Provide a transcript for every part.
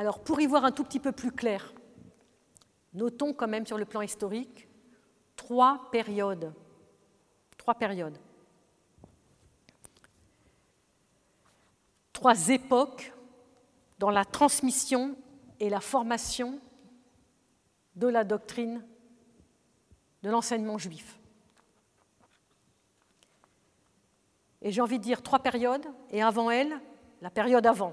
Alors pour y voir un tout petit peu plus clair, notons quand même sur le plan historique trois périodes. Trois périodes. Trois époques dans la transmission et la formation de la doctrine de l'enseignement juif. Et j'ai envie de dire trois périodes, et avant elle, la période avant.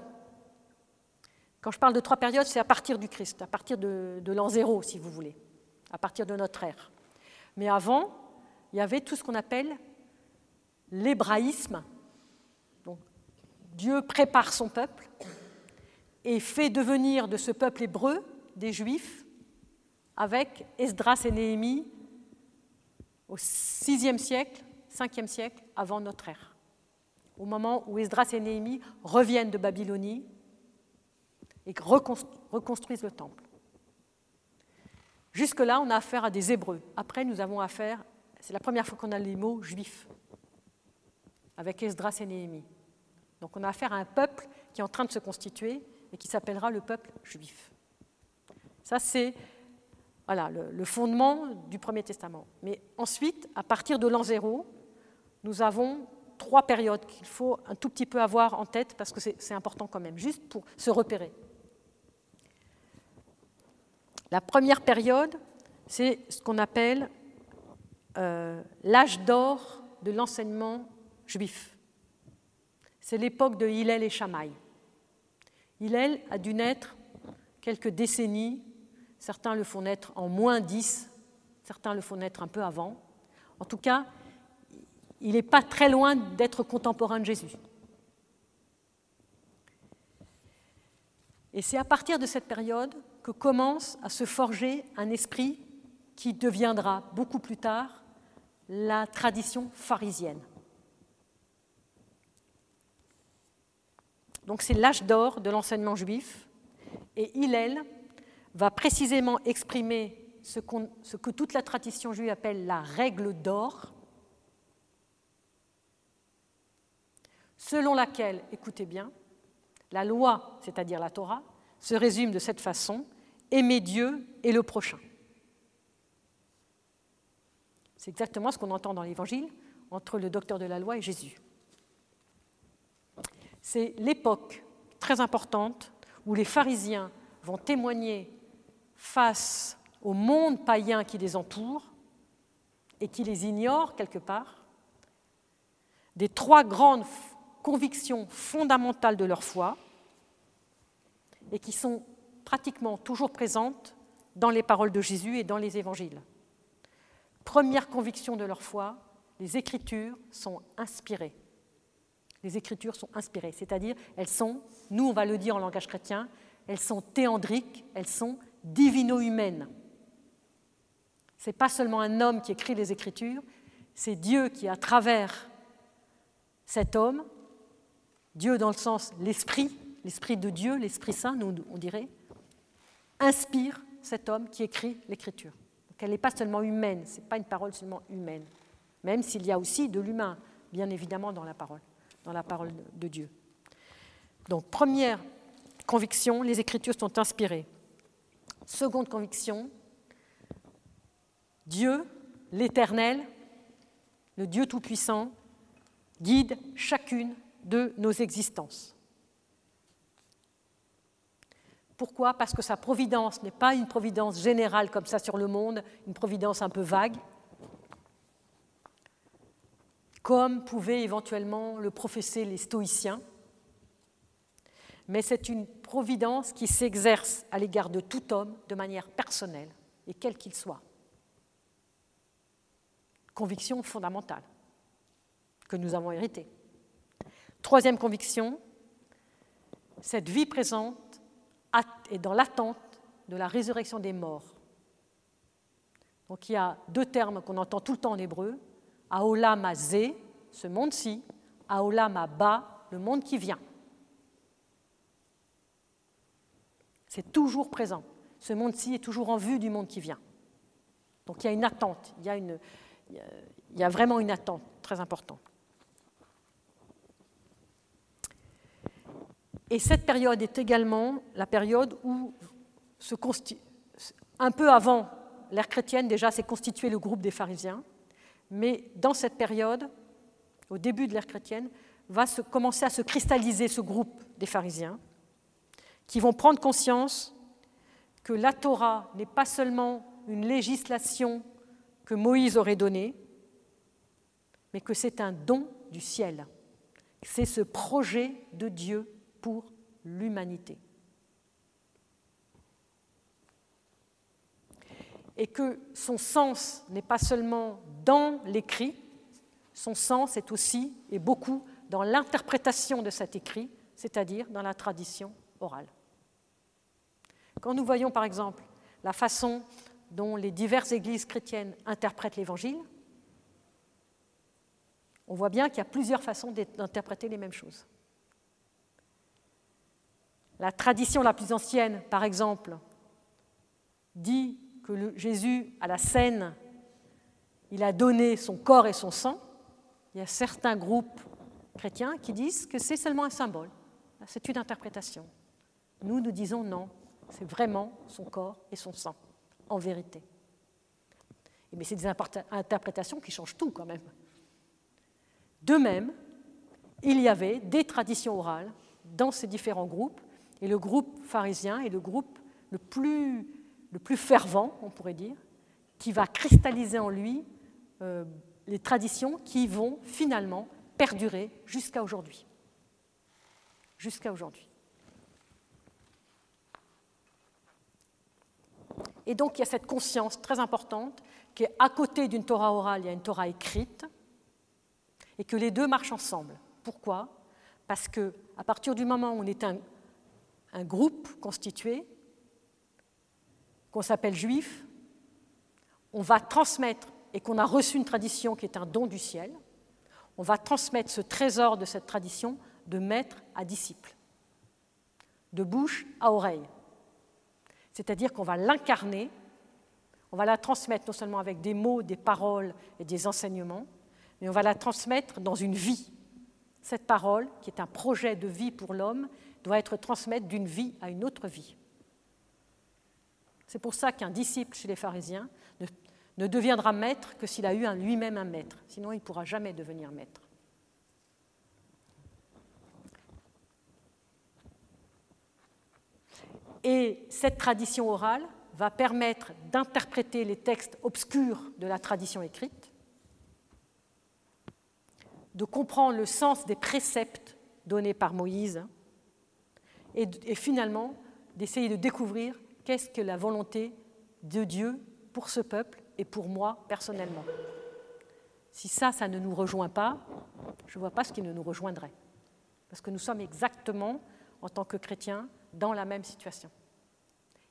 Quand je parle de trois périodes, c'est à partir du Christ, à partir de, l'an zéro, si vous voulez, à partir de notre ère. Mais avant, il y avait tout ce qu'on appelle l'hébraïsme. Dieu prépare son peuple et fait devenir de ce peuple hébreu des Juifs avec Esdras et Néhémie au VIe siècle, 5e siècle avant notre ère au moment où Esdras et Néhémie reviennent de Babylonie et reconstruisent le temple. Jusque-là, on a affaire à des Hébreux. Après, nous avons affaire, c'est la première fois qu'on a les mots juifs, avec Esdras et Néhémie. Donc on a affaire à un peuple qui est en train de se constituer et qui s'appellera le peuple juif. Ça, c'est voilà, le, le, fondement du Premier Testament. Mais ensuite, à partir de l'an zéro, nous avons trois périodes qu'il faut un tout petit peu avoir en tête parce que c'est important quand même, juste pour se repérer. La première période, c'est ce qu'on appelle euh, l'âge d'or de l'enseignement juif. C'est l'époque de Hillel et Shammai. Hillel a dû naître quelques décennies, certains le font naître en moins 10, certains le font naître un peu avant. En tout cas, il n'est pas très loin d'être contemporain de Jésus. Et c'est à partir de cette période que commence à se forger un esprit qui deviendra beaucoup plus tard la tradition pharisienne. Donc c'est l'âge d'or de l'enseignement juif, et Hillel va précisément exprimer ce, ce, que toute la tradition juive appelle la règle d'or, selon laquelle, écoutez bien, la loi, c'est-à-dire la Torah, se résume de cette façon, aimer Dieu et le prochain. C'est exactement ce qu'on entend dans l'Évangile entre le docteur de la loi et Jésus. C'est l'époque très importante où les pharisiens vont témoigner face au monde païen qui les entoure et qui les ignore quelque part, des trois grandes convictions fondamentales de leur foi et qui sont pratiquement toujours présentes dans les paroles de Jésus et dans les évangiles. Première conviction de leur foi, les Écritures sont inspirées. Les Écritures sont inspirées, c'est-à-dire elles sont, nous on va le dire en langage chrétien, elles sont théandriques, elles sont divino-humaines. Ce n'est pas seulement un homme qui écrit les Écritures, c'est Dieu qui, à travers cet homme, Dieu dans le sens l'esprit, l'esprit de Dieu, l'Esprit Saint, nous, on dirait, inspire cet homme qui écrit l'écriture. Donc elle n'est pas seulement humaine, ce n'est pas une parole seulement humaine, même s'il y a aussi de l'humain, bien évidemment, dans la parole, dans la parole de Dieu. Donc première conviction, les Écritures sont inspirées. Seconde conviction, Dieu, l'Éternel, le Dieu Tout-Puissant, guide chacune de nos existences. Pourquoi? Parce que sa providence n'est pas une providence générale comme ça sur le monde, une providence un peu vague, comme pouvaient éventuellement le professer les stoïciens, mais c'est une providence qui s'exerce à l'égard de tout homme de manière personnelle, et quel qu'il soit. Conviction fondamentale que nous avons héritée. Troisième conviction, cette vie présente est dans l'attente de la résurrection des morts. Donc il y a deux termes qu'on entend tout le temps en hébreu, Aolam Zé, ce monde-ci, Aolam Ba, le monde qui vient. C'est toujours présent. Ce monde-ci est toujours en vue du monde qui vient. Donc il y a une attente, il y a vraiment une attente très importante. Et cette période est également la période où, se un peu avant l'ère chrétienne, déjà s'est constitué le groupe des pharisiens, mais dans cette période, au début de l'ère chrétienne, va commencer à se cristalliser ce groupe des pharisiens, qui vont prendre conscience que la Torah n'est pas seulement une législation que Moïse aurait donnée, mais que c'est un don du ciel. C'est ce projet de Dieu pour l'humanité. Et que son sens n'est pas seulement dans l'écrit, son sens est aussi et beaucoup dans l'interprétation de cet écrit, c'est-à-dire dans la tradition orale. Quand nous voyons par exemple la façon dont les diverses églises chrétiennes interprètent l'Évangile, on voit bien qu'il y a plusieurs façons d'interpréter les mêmes choses. La tradition la plus ancienne, par exemple, dit que Jésus, à la scène, il a donné son corps et son sang. Il y a certains groupes chrétiens qui disent que c'est seulement un symbole, c'est une interprétation. Nous, nous disons non, c'est vraiment son corps et son sang, en vérité. Mais c'est des interprétations qui changent tout quand même. De même, il y avait des traditions orales dans ces différents groupes, et le groupe pharisien est le groupe le plus, le plus fervent, on pourrait dire, qui va cristalliser en lui euh, les traditions qui vont finalement perdurer jusqu'à aujourd'hui. Jusqu'à aujourd'hui. Et donc il y a cette conscience très importante qu'à côté d'une Torah orale, il y a une Torah écrite, et que les deux marchent ensemble. Pourquoi? Parce que à partir du moment où on est un, un groupe constitué, qu'on s'appelle juif, on va transmettre, et qu'on a reçu une tradition qui est un don du ciel, on va transmettre ce trésor de cette tradition de maître à disciple, de bouche à oreille. C'est-à-dire qu'on va l'incarner, on va la transmettre non seulement avec des mots, des paroles et des enseignements, mais on va la transmettre dans une vie. Cette parole, qui est un projet de vie pour l'homme, doit être transmise d'une vie à une autre vie. C'est pour ça qu'un disciple chez les pharisiens ne, ne deviendra maître que s'il a eu lui-même un maître, sinon il ne pourra jamais devenir maître. Et cette tradition orale va permettre d'interpréter les textes obscurs de la tradition écrite, de comprendre le sens des préceptes donnés par Moïse, et, finalement d'essayer de découvrir qu'est-ce que la volonté de Dieu pour ce peuple et pour moi personnellement. Si ça, ça ne nous rejoint pas, je ne vois pas ce qui ne nous rejoindrait. Parce que nous sommes exactement, en tant que chrétiens, dans la même situation.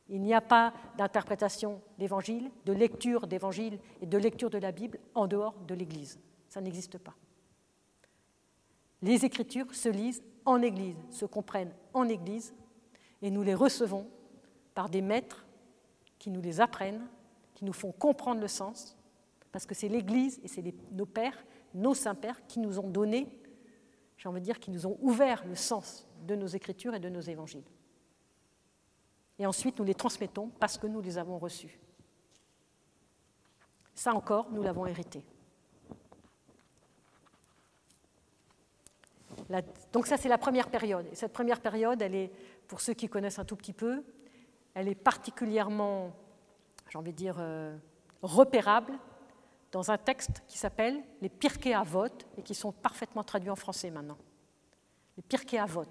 Il n'y a pas d'interprétation d'évangile, de lecture d'évangile et de lecture de la Bible en dehors de l'Église. Ça n'existe pas. Les Écritures se lisent en Église, se comprennent en Église, et nous les recevons par des maîtres qui nous les apprennent, qui nous font comprendre le sens, parce que c'est l'Église et c'est nos pères, nos saints-pères qui nous ont donné, j'ai envie de dire, qui nous ont ouvert le sens de nos Écritures et de nos évangiles et ensuite nous les transmettons parce que nous les avons reçus. Ça encore, nous l'avons hérité. Donc ça, c'est la première période. Et cette première période, elle est, pour ceux qui connaissent un tout petit peu, elle est particulièrement, j'ai envie de dire, euh, repérable dans un texte qui s'appelle les Pirkei Avot et qui sont parfaitement traduits en français maintenant. Les Pirkei Avot.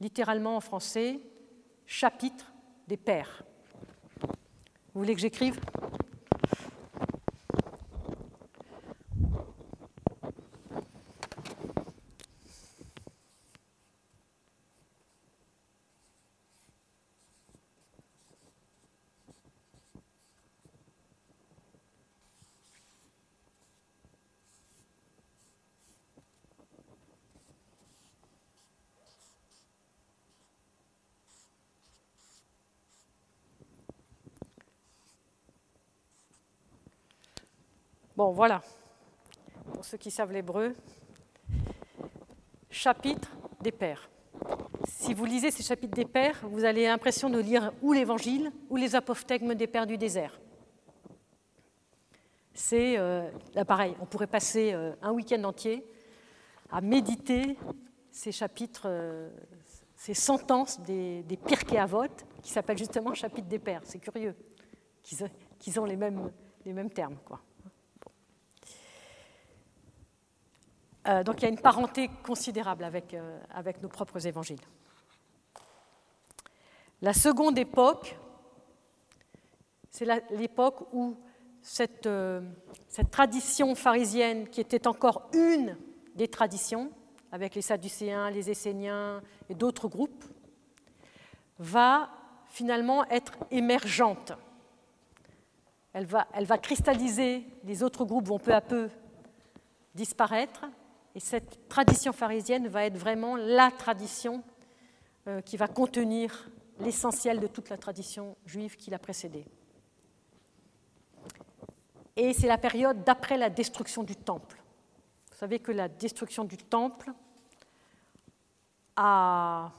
Littéralement en français, chapitre des pères. Vous voulez que j'écrive? Bon, voilà, pour ceux qui savent l'hébreu, chapitre des pères. si vous lisez ces chapitres des Pères, vous avez l'impression de lire ou l'Évangile ou les apophthegmes des Pères du désert. C'est euh, là pareil, on pourrait passer euh, un week-end entier à méditer ces chapitres, euh, ces sentences des, des Avot, qui s'appellent justement chapitre des Pères. C'est curieux qu'ils ont les mêmes, les mêmes termes. Quoi. Euh, donc il y a une parenté considérable avec, euh, avec nos propres évangiles. La seconde époque, c'est l'époque où cette, euh, cette, tradition pharisienne, qui était encore une des traditions, avec les Sadducéens, les Esséniens et d'autres groupes, va finalement être émergente. Elle va, elle va cristalliser, les autres groupes vont peu à peu disparaître, et cette tradition pharisienne va être vraiment la tradition euh, qui va contenir l'essentiel de toute la tradition juive qui l'a précédée. Et c'est la période d'après la destruction du temple. Vous savez que la destruction du temple a,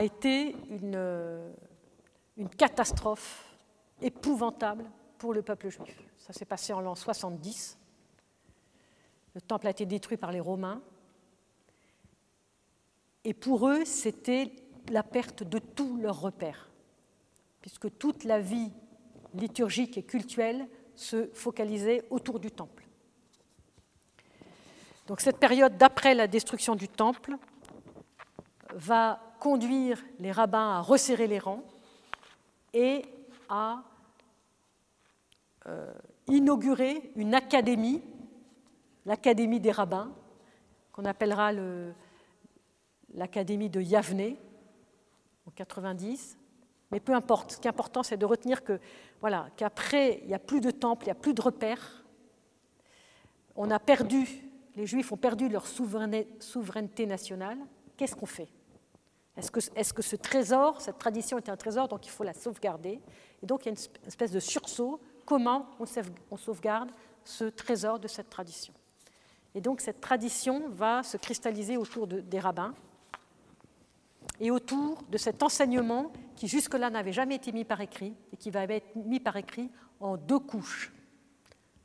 été une, une catastrophe épouvantable pour le peuple juif. Ça s'est passé en l'an 70. Le temple a été détruit par les Romains. Et pour eux, c'était la perte de tous leurs repères, puisque toute la vie liturgique et cultuelle se focalisait autour du temple. Donc cette période d'après la destruction du temple va conduire les rabbins à resserrer les rangs et à euh, inaugurer une académie l'Académie des rabbins, qu'on appellera l'Académie de Yavne en 90. Mais peu importe, ce qui est important, c'est de retenir que, voilà, qu'après, il n'y a plus de temple, il n'y a plus de repères. On a perdu, les Juifs ont perdu leur souveraineté nationale. Qu'est-ce qu'on fait? Est-ce que, est que, ce trésor, cette tradition est un trésor, donc il faut la sauvegarder? Et donc il y a une espèce de sursaut. Comment on sauvegarde ce trésor de cette tradition? Et donc cette tradition va se cristalliser autour des rabbins et autour de cet enseignement qui jusque-là n'avait jamais été mis par écrit et qui va être mis par écrit en deux couches.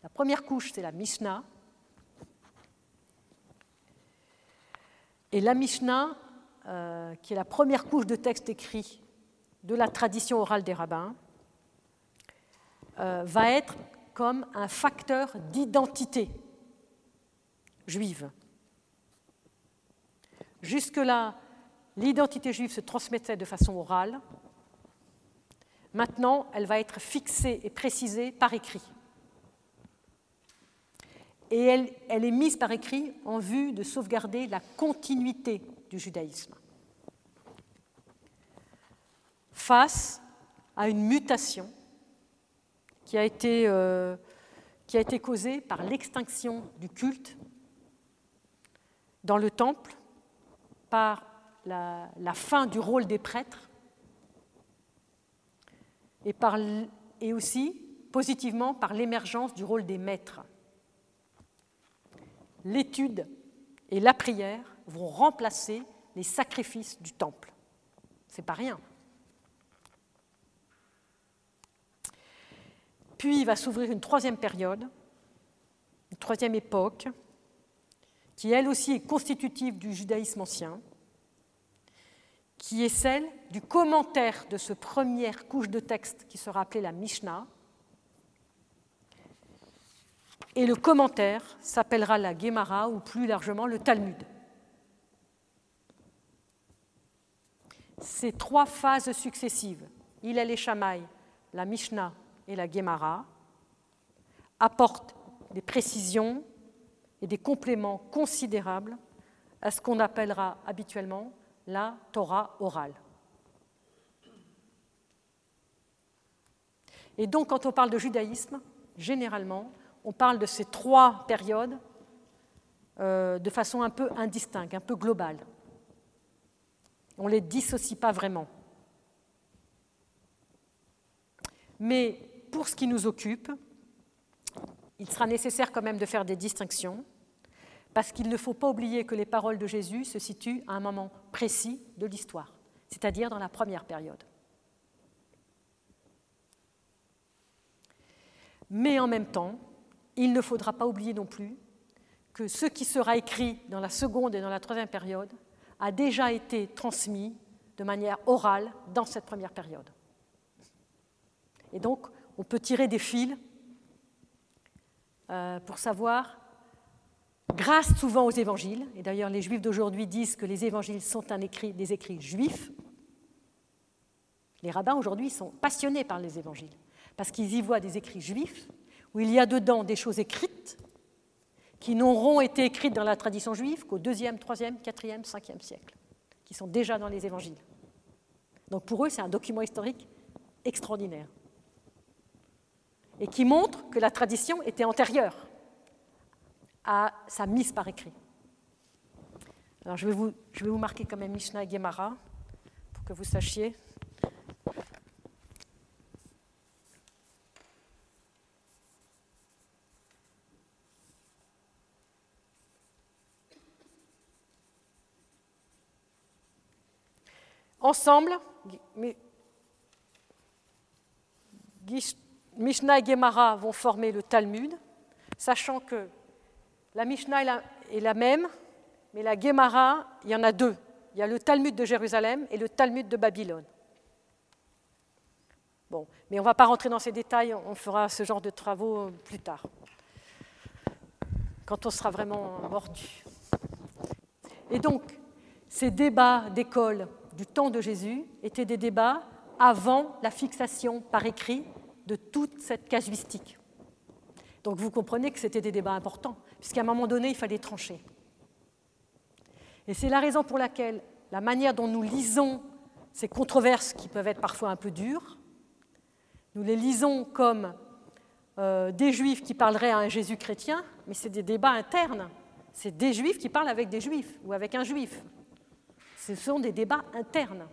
La première couche, c'est la Mishnah. Et la Mishnah, euh, qui est la première couche de texte écrit de la tradition orale des rabbins, euh, va être comme un facteur d'identité juive. Jusque-là, l'identité juive se transmettait de façon orale. Maintenant, elle va être fixée et précisée par écrit. Et elle, est mise par écrit en vue de sauvegarder la continuité du judaïsme face à une mutation qui a été, euh, qui a été causée par l'extinction du culte dans le temple par la, fin du rôle des prêtres et, aussi positivement par l'émergence du rôle des maîtres. L'étude et la prière vont remplacer les sacrifices du temple. C'est pas rien. Puis il va s'ouvrir une troisième période, une troisième époque, qui elle aussi est constitutive du judaïsme ancien, qui est celle du commentaire de ce première couche de texte qui sera appelée la Mishnah. Et le commentaire s'appellera la Gemara ou plus largement le Talmud. Ces trois phases successives, il les Shammai, la Mishnah et la Gemara, apportent des précisions, et des compléments considérables à ce qu'on appellera habituellement la Torah orale. Et donc, quand on parle de judaïsme, généralement, on parle de ces trois périodes euh, de façon un peu indistincte, un peu globale. On ne les dissocie pas vraiment. Mais pour ce qui nous occupe, il sera nécessaire quand même de faire des distinctions, parce qu'il ne faut pas oublier que les paroles de Jésus se situent à un moment précis de l'histoire, c'est-à-dire dans la première période. Mais en même temps, il ne faudra pas oublier non plus que ce qui sera écrit dans la seconde et dans la troisième période a déjà été transmis de manière orale dans cette première période. Et donc, on peut tirer des fils euh, pour savoir, grâce souvent aux évangiles, et d'ailleurs les juifs d'aujourd'hui disent que les évangiles sont des écrits juifs, les rabbins aujourd'hui sont passionnés par les évangiles, parce qu'ils y voient des écrits juifs, où il y a dedans des choses écrites qui n'auront été écrites dans la tradition juive qu'au deuxième, troisième, quatrième, cinquième siècle, qui sont déjà dans les évangiles. Donc pour eux, c'est un document historique extraordinaire et qui montre que la tradition était antérieure à sa mise par écrit. Alors je vais vous, marquer quand même Mishnah et Gemara pour que vous sachiez. Ensemble, Mishnah et Gemara vont former le Talmud, sachant que la Mishnah est la, même, mais la Gemara, il y en a deux. Il y a le Talmud de Jérusalem et le Talmud de Babylone. Bon, mais on ne va pas rentrer dans ces détails, on fera ce genre de travaux plus tard, quand on sera vraiment mordu. Et donc, ces débats d'école du temps de Jésus étaient des débats avant la fixation par écrit de toute cette casuistique. Donc vous comprenez que c'était des débats importants, puisqu'à un moment donné, il fallait trancher. Et c'est la raison pour laquelle la manière dont nous lisons ces controverses qui peuvent être parfois un peu dures, nous les lisons comme euh, des juifs qui parleraient à un Jésus chrétien, mais c'est des débats internes. C'est des juifs qui parlent avec des juifs ou avec un juif. Ce sont des débats internes.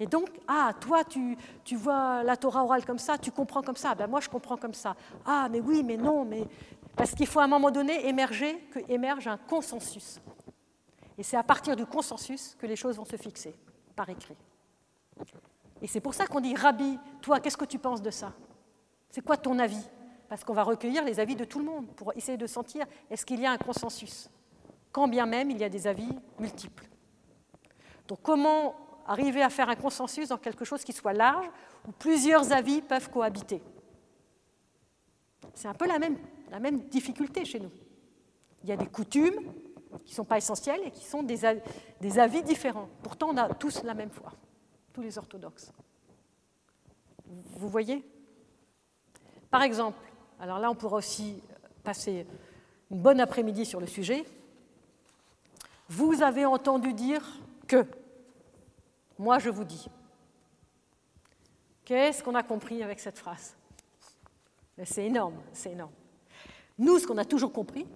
Et donc, ah, toi, tu, tu, vois la Torah orale comme ça, tu comprends comme ça. Ben, moi, je comprends comme ça. Ah, mais oui, mais non, mais. Parce qu'il faut à un moment donné émerger, que émerge un consensus. Et c'est à partir du consensus que les choses vont se fixer, par écrit. Et c'est pour ça qu'on dit Rabbi, toi, qu'est-ce que tu penses de ça? C'est quoi ton avis? Parce qu'on va recueillir les avis de tout le monde pour essayer de sentir est-ce qu'il y a un consensus, quand bien même il y a des avis multiples. Donc, comment arriver à faire un consensus dans quelque chose qui soit large, où plusieurs avis peuvent cohabiter. C'est un peu la même, difficulté chez nous. Il y a des coutumes qui ne sont pas essentielles et qui sont des, des avis différents. Pourtant, on a tous la même foi, tous les orthodoxes. Vous voyez? Par exemple, alors là, on pourra aussi passer une bonne après-midi sur le sujet. Vous avez entendu dire que moi, je vous dis. Qu'est-ce qu'on a compris avec cette phrase? C'est énorme, c'est énorme. Nous, ce qu'on a toujours compris,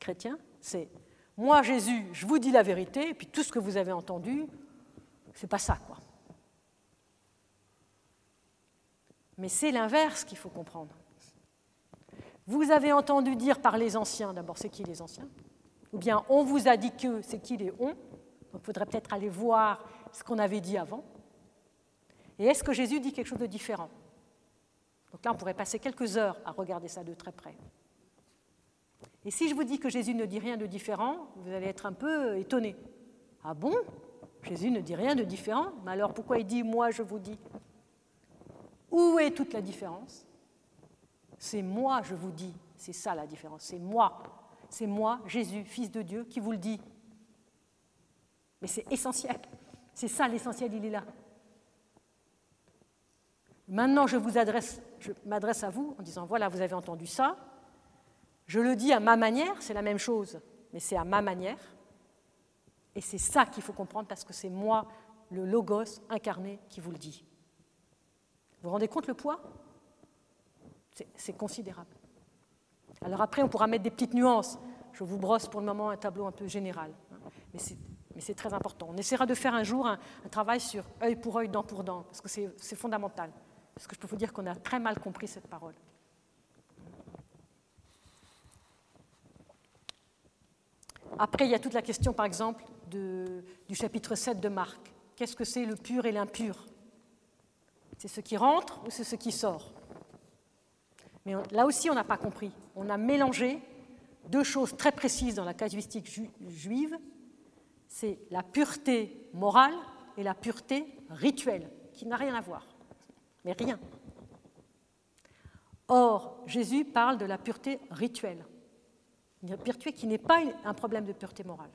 chrétiens, c'est moi, Jésus, je vous dis la vérité, et puis tout ce que vous avez entendu, c'est pas ça, quoi. Mais c'est l'inverse qu'il faut comprendre. Vous avez entendu dire par les anciens, d'abord, c'est qui les anciens? Ou bien on vous a dit que, c'est qui les on? Donc il faudrait peut-être aller voir ce qu'on avait dit avant Et est-ce que Jésus dit quelque chose de différent? Donc là, on pourrait passer quelques heures à regarder ça de très près. Et si je vous dis que Jésus ne dit rien de différent, vous allez être un peu étonné. Ah bon? Jésus ne dit rien de différent? Mais alors pourquoi il dit moi je vous dis Où est toute la différence? C'est moi je vous dis. C'est ça la différence. C'est moi. C'est moi, Jésus, Fils de Dieu, qui vous le dit. Mais c'est essentiel. C'est ça l'essentiel, il est là. Maintenant, je m'adresse à vous en disant voilà, vous avez entendu ça. Je le dis à ma manière, c'est la même chose, mais c'est à ma manière. Et c'est ça qu'il faut comprendre parce que c'est moi, le logos incarné, qui vous le dit. Vous vous rendez compte le poids? C'est considérable. Alors après, on pourra mettre des petites nuances. Je vous brosse pour le moment un tableau un peu général. Hein. Mais c'est mais c'est très important. On essaiera de faire un jour un, travail sur œil pour œil, dent pour dent, parce que c'est fondamental. Parce que je peux vous dire qu'on a très mal compris cette parole. Après, il y a toute la question, par exemple, du chapitre 7 de Marc. Qu'est-ce que c'est le pur et l'impur? C'est ce qui rentre ou c'est ce qui sort? Mais là aussi, on n'a pas compris. On a mélangé deux choses très précises dans la casuistique juive. C'est la pureté morale et la pureté rituelle, qui n'a rien à voir. Mais rien. Or, Jésus parle de la pureté rituelle. Une pureté qui n'est pas un problème de pureté morale.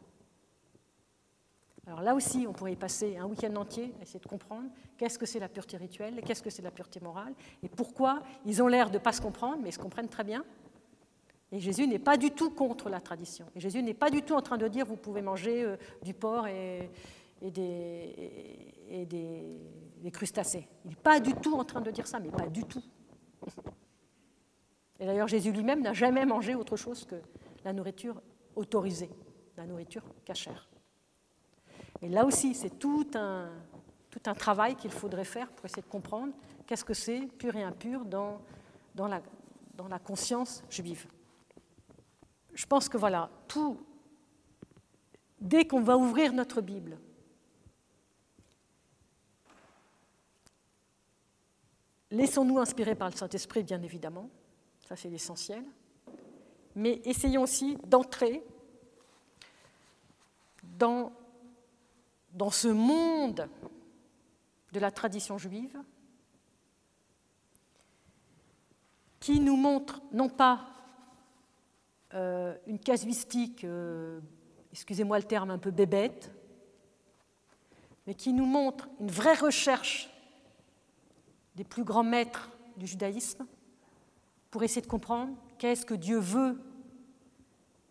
Alors là aussi, on pourrait y passer un week-end entier à essayer de comprendre qu'est-ce que c'est la pureté rituelle, qu'est-ce que c'est la pureté morale, et pourquoi ils ont l'air de ne pas se comprendre, mais ils se comprennent très bien. Et Jésus n'est pas du tout contre la tradition. Et Jésus n'est pas du tout en train de dire vous pouvez manger euh, du porc et, des, crustacés. Il n'est pas du tout en train de dire ça, mais pas du tout. Et d'ailleurs, Jésus lui-même n'a jamais mangé autre chose que la nourriture autorisée, la nourriture cachère. Et là aussi, c'est tout un, travail qu'il faudrait faire pour essayer de comprendre qu'est-ce que c'est pur et impur dans la conscience juive. Je pense que voilà, tout, dès qu'on va ouvrir notre Bible, laissons-nous inspirer par le Saint-Esprit, bien évidemment, ça c'est l'essentiel, mais essayons aussi d'entrer dans dans ce monde de la tradition juive qui nous montre non pas une casuistique, euh, excusez-moi le terme un peu bébête, mais qui nous montre une vraie recherche des plus grands maîtres du judaïsme pour essayer de comprendre qu'est-ce que Dieu veut.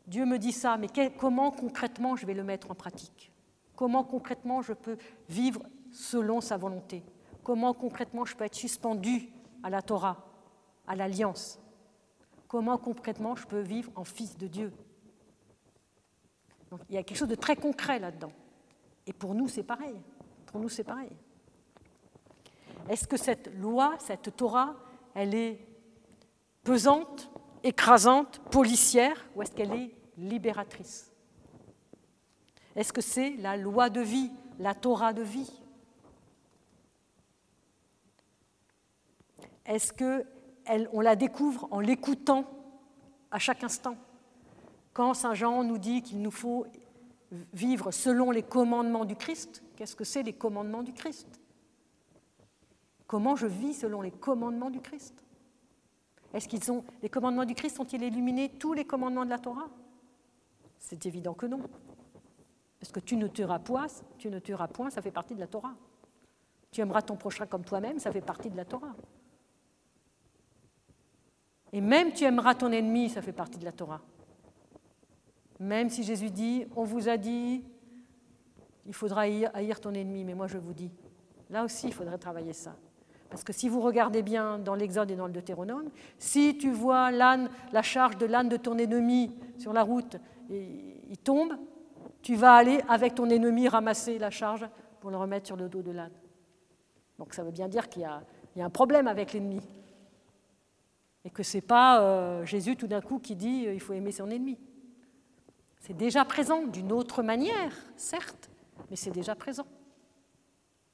Dieu me dit ça, mais comment concrètement je vais le mettre en pratique? Comment concrètement je peux vivre selon sa volonté? Comment concrètement je peux être suspendu à la Torah, à l'alliance? Comment concrètement je peux vivre en fils de Dieu Il y a quelque chose de très concret là-dedans. Et pour nous, c'est pareil. Pour nous, c'est pareil. Est-ce que cette loi, cette Torah, elle est pesante, écrasante, policière, ou est-ce qu'elle est libératrice? Est-ce que c'est la loi de vie, la Torah de vie? Est-ce qu'on la découvre en l'écoutant à chaque instant Quand Saint Jean nous dit qu'il nous faut vivre selon les commandements du Christ, qu'est-ce que c'est les commandements du Christ? Comment je vis selon les commandements du Christ? Est-ce qu'ils sont les commandements du Christ ont-ils illuminé tous les commandements de la Torah? C'est évident que non. Parce que tu ne tueras point, ça fait partie de la Torah. Tu aimeras ton prochain comme toi-même, ça fait partie de la Torah. Et même tu aimeras ton ennemi, ça fait partie de la Torah. Même si Jésus dit, on vous a dit, il faudra haïr ton ennemi, mais moi je vous dis. Là aussi, il faudrait travailler ça. Parce que si vous regardez bien dans l'Exode et dans le Deutéronome, si tu vois l'âne, la charge de l'âne de ton ennemi sur la route, et il tombe, tu vas aller avec ton ennemi ramasser la charge pour le remettre sur le dos de l'âne. Donc ça veut bien dire qu'il y, a un problème avec l'ennemi. Et que ce n'est pas euh, Jésus tout d'un coup qui dit euh, il faut aimer son ennemi. C'est déjà présent d'une autre manière, certes, mais c'est déjà présent.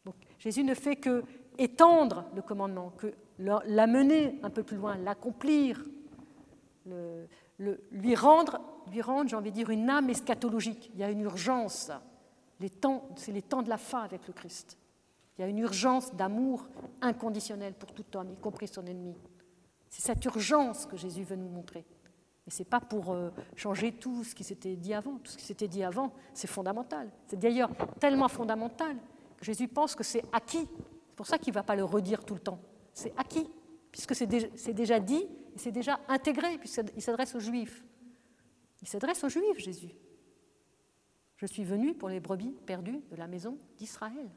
Donc, Jésus ne fait que étendre le commandement, que l'amener un peu plus loin, l'accomplir, lui rendre lui rendre, j'ai envie de dire, une âme eschatologique. Il y a une urgence. c'est les temps de la fin avec le Christ. Il y a une urgence d'amour inconditionnel pour tout homme, y compris son ennemi. C'est cette urgence que Jésus veut nous montrer. Et ce n'est pas pour euh, changer tout ce qui s'était dit avant. Tout ce qui s'était dit avant, c'est fondamental. C'est d'ailleurs tellement fondamental que Jésus pense que c'est acquis. C'est pour ça qu'il ne va pas le redire tout le temps. C'est acquis, puisque c'est déjà, dit et c'est déjà intégré, puisqu'il s'adresse aux Juifs. Il s'adresse aux Juifs, Jésus. Je suis venu pour les brebis perdues de la maison d'Israël.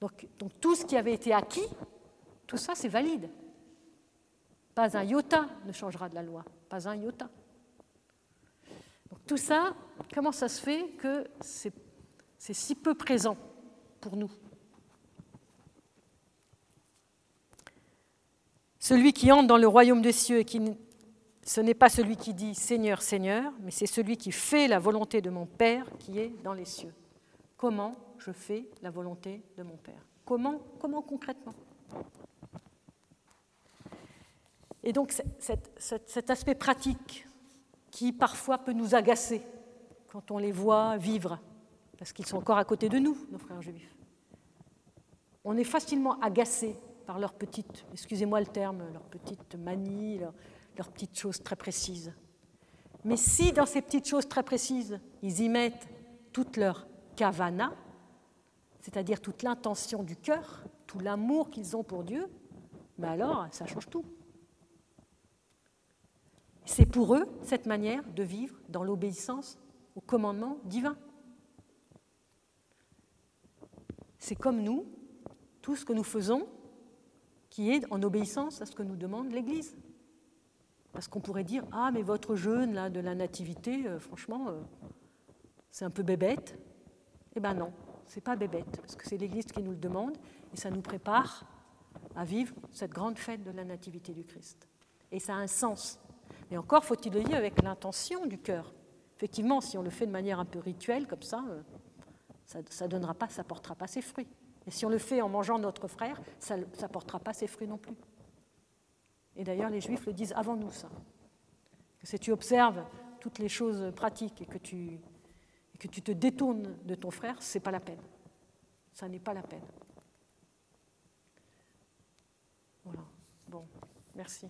Donc, tout ce qui avait été acquis, tout ça, c'est valide. Pas un iota ne changera de la loi, pas un iota. Donc, tout ça, comment ça se fait que c'est si peu présent pour nous? Celui qui entre dans le royaume des cieux ce n'est pas celui qui dit Seigneur, Seigneur, mais c'est celui qui fait la volonté de mon Père qui est dans les cieux. Comment je fais la volonté de mon Père? Comment, comment concrètement? Et donc cet aspect pratique qui parfois peut nous agacer quand on les voit vivre, parce qu'ils sont encore à côté de nous, nos frères juifs. On est facilement agacé par leurs petites, excusez-moi le terme, leurs petites manies, leurs, petites choses très précises. Mais si dans ces petites choses très précises, ils y mettent toute leur kavana, c'est-à-dire toute l'intention du cœur, tout l'amour qu'ils ont pour Dieu, ben alors ça change tout. C'est pour eux cette manière de vivre dans l'obéissance au commandement divin. C'est comme nous, tout ce que nous faisons, qui est en obéissance à ce que nous demande l'Église. Parce qu'on pourrait dire Ah, mais votre jeûne là, de la nativité, euh, franchement, euh, c'est un peu bébête. Eh bien non, c'est pas bébête, parce que c'est l'Église qui nous le demande et ça nous prépare à vivre cette grande fête de la nativité du Christ. Et ça a un sens. Mais encore faut-il le dire avec l'intention du cœur. Effectivement, si on le fait de manière un peu rituelle, comme ça, euh, ça ne donnera pas, ça portera pas ses fruits. Et si on le fait en mangeant notre frère, ça ne portera pas ses fruits non plus. Et d'ailleurs, les Juifs le disent avant nous, ça. Que si tu observes toutes les choses pratiques et que tu, et que tu te détournes de ton frère, ce n'est pas la peine. Ça n'est pas la peine. Voilà. Bon, merci.